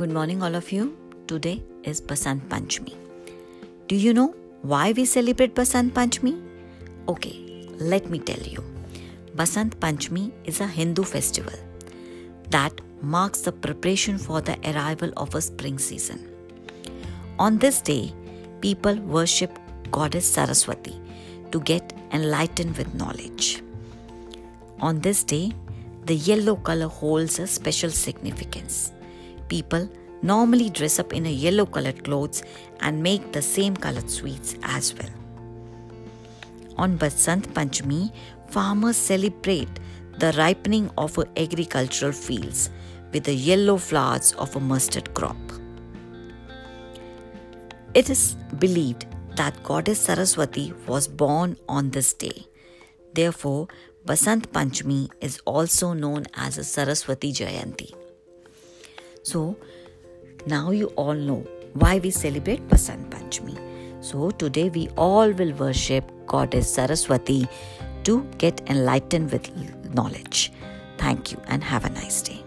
Good morning, all of you. Today is Basant Panchami. Do you know why we celebrate Basant Panchami? Okay, let me tell you. Basant Panchami is a Hindu festival that marks the preparation for the arrival of a spring season. On this day, people worship Goddess Saraswati to get enlightened with knowledge. On this day, the yellow color holds a special significance. People normally dress up in a yellow colored clothes and make the same colored sweets as well. On Basant Panchami, farmers celebrate the ripening of agricultural fields with the yellow flowers of a mustard crop. It is believed that goddess Saraswati was born on this day. Therefore, Basant Panchami is also known as a Saraswati Jayanti. So, now you all know why we celebrate Basant Panchami. So, today we all will worship Goddess Saraswati to get enlightened with knowledge. Thank you and have a nice day.